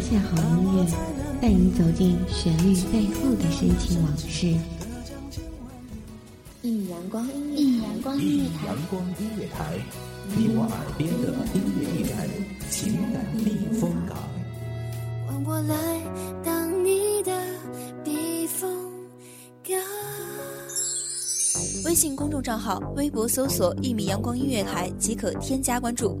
下好音乐，带你走进旋律背后的深情往事。一米阳光，一米阳光音乐台，阳光音乐台，你我耳边的音乐驿站，情感避风港。换我来当你的避风港。微信公众账号、微博搜索“一米阳光音乐台”即可添加关注。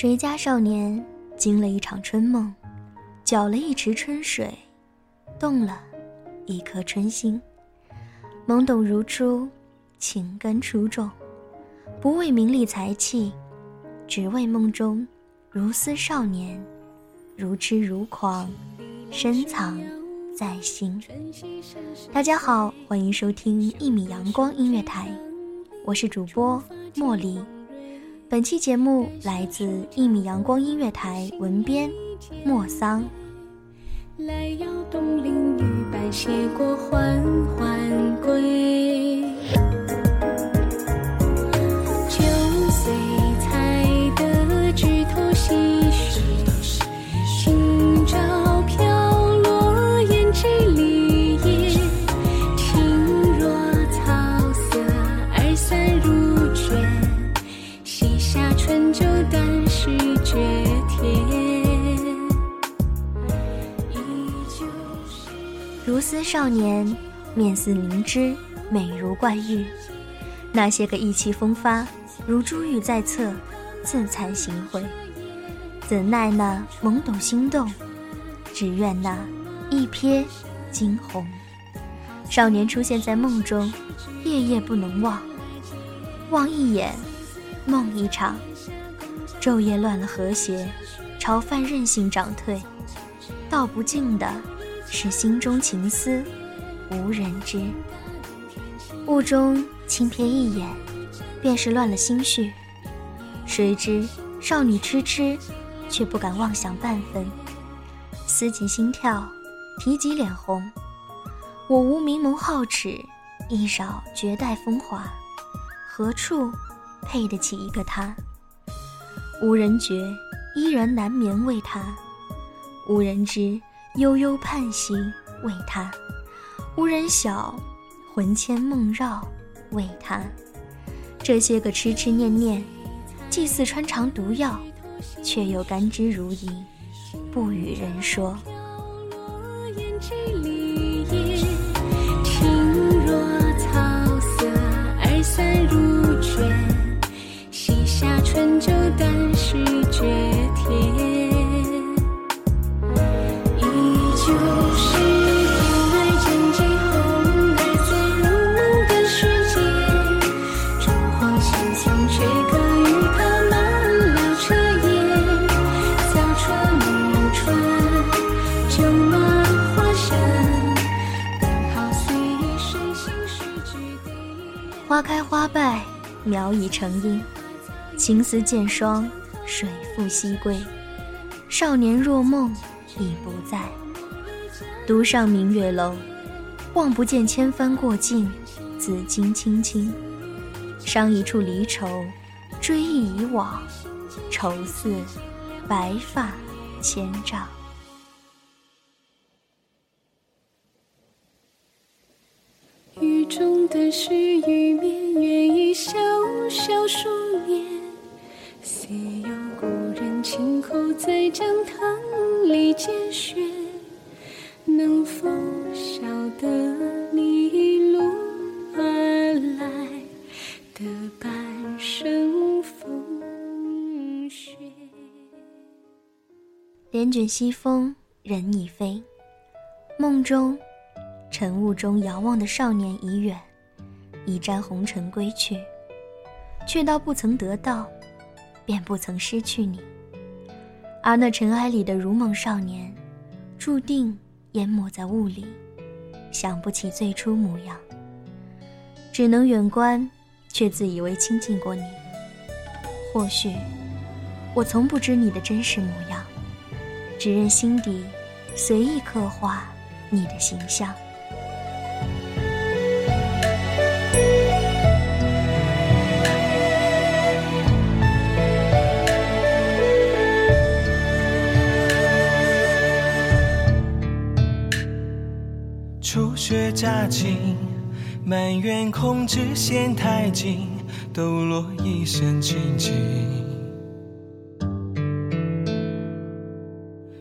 谁家少年惊了一场春梦，搅了一池春水，动了一颗春心。懵懂如初，情根初种，不为名利财气，只为梦中如斯少年，如痴如狂，深藏在心。大家好，欢迎收听一米阳光音乐台，我是主播茉莉。本期节目来自一米阳光音乐台文编莫桑。来邀东林雨，白鞋过缓缓归。如斯少年，面似灵芝，美如冠玉。那些个意气风发，如珠玉在侧，自惭形秽。怎奈那懵懂心动，只愿那一瞥惊鸿。少年出现在梦中，夜夜不能忘。望一眼，梦一场。昼夜乱了和谐，潮泛任性涨退，道不尽的。是心中情思，无人知。雾中轻瞥一眼，便是乱了心绪。谁知少女痴痴，却不敢妄想半分。思及心跳，提及脸红。我无明眸皓齿，一少绝代风华，何处配得起一个他？无人觉，依然难眠为他。无人知。悠悠盼兮为他，无人晓，魂牵梦绕为他。这些个痴痴念念，既似穿肠毒药，却又甘之如饴，不与人说。花开花败，苗已成荫。情丝渐霜，水复西归。少年若梦，已不在。独上明月楼，望不见千帆过尽，紫荆青青。伤一处离愁，追忆以往，愁似白发千丈。中的是与绵，愿意笑笑数年。似有故人轻叩在江塘里节选，能否晓得你一路而来的半生风雪？帘卷西风，人已飞，梦中。晨雾中遥望的少年已远，已沾红尘归去，却道不曾得到，便不曾失去你。而那尘埃里的如梦少年，注定淹没在雾里，想不起最初模样，只能远观，却自以为亲近过你。或许，我从不知你的真实模样，只任心底随意刻画你的形象。雪乍晴，埋怨控制线太紧，抖落一身清静。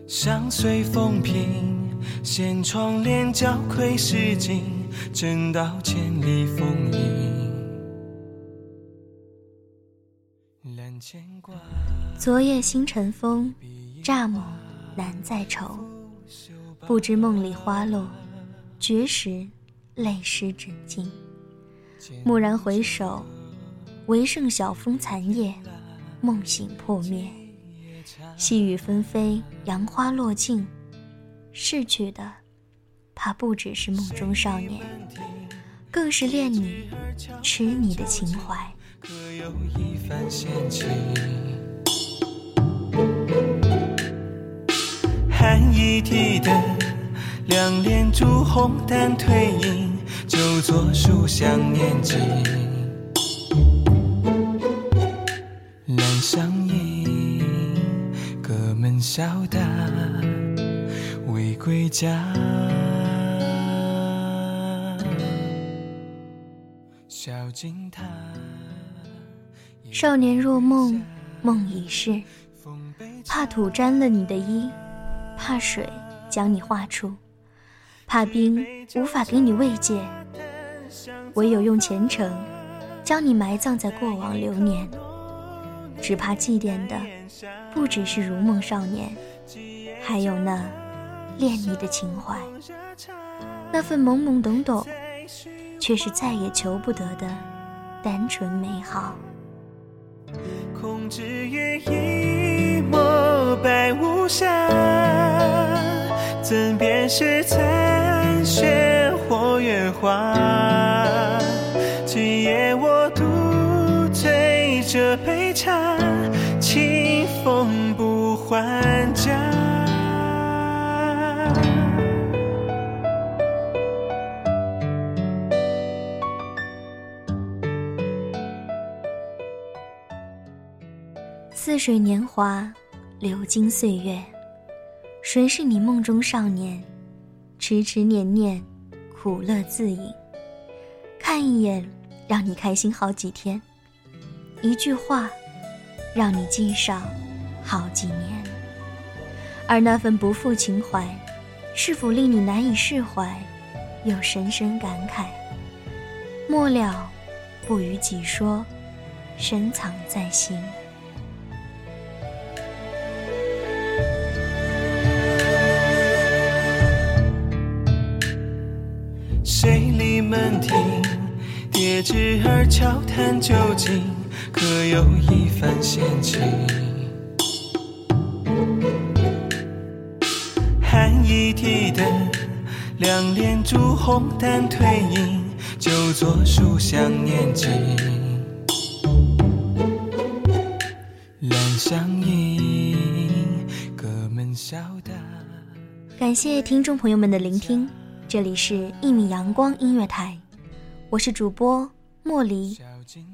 相随风平，掀窗帘交窥诗景，正道千里风影。揽牵挂，昨夜星辰风，乍梦难再愁。不知梦里花落。绝时，泪湿枕巾。蓦然回首，唯剩晓风残叶，梦醒破灭。细雨纷飞，杨花落尽。逝去的，怕不只是梦中少年，更是恋你、痴你的情怀。可有一番闲情？寒衣提灯。两帘朱红淡褪影，旧作书香念经。阑香盈，隔门笑答，未归家。小径他。少年若梦，梦已逝，怕土沾了你的衣，怕水将你画出。怕冰无法给你慰藉，唯有用虔诚将你埋葬在过往流年。只怕祭奠的不只是如梦少年，还有那恋你的情怀，那份懵懵懂懂，却是再也求不得的单纯美好。空知月一抹白无瑕。怎辨是残雪或月华？今夜我独醉这杯茶，清风不还家。似水年华，流金岁月。谁是你梦中少年？痴痴念念，苦乐自饮。看一眼，让你开心好几天；一句话，让你记上好几年。而那份不负情怀，是否令你难以释怀，又深深感慨？末了，不与己说，深藏在心。门庭，叠纸儿悄谈究竟，可有一番闲情？寒衣提灯，两帘烛红淡褪影，旧作书香念经。兰香盈，隔门笑答。感谢听众朋友们的聆听。这里是一米阳光音乐台，我是主播莫离，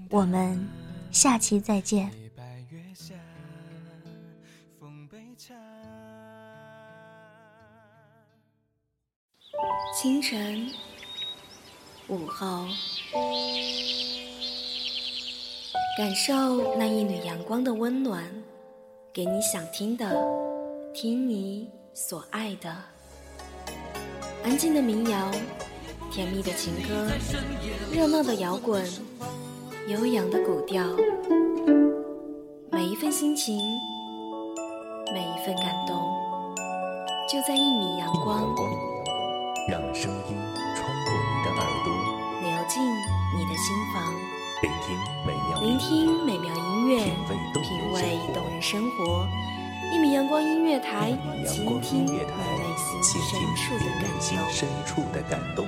我们下期再见。清晨，午后，感受那一缕阳光的温暖，给你想听的，听你所爱的。安静的民谣，甜蜜的情歌，热闹的摇滚，悠扬的古调，每一份心情，每一份感动，就在一米阳光。让声音穿过你的耳朵，流进你的心房。聆听美妙，聆听美妙音乐，品味动人生活。一米阳光音乐台，倾听你内心深处的感动。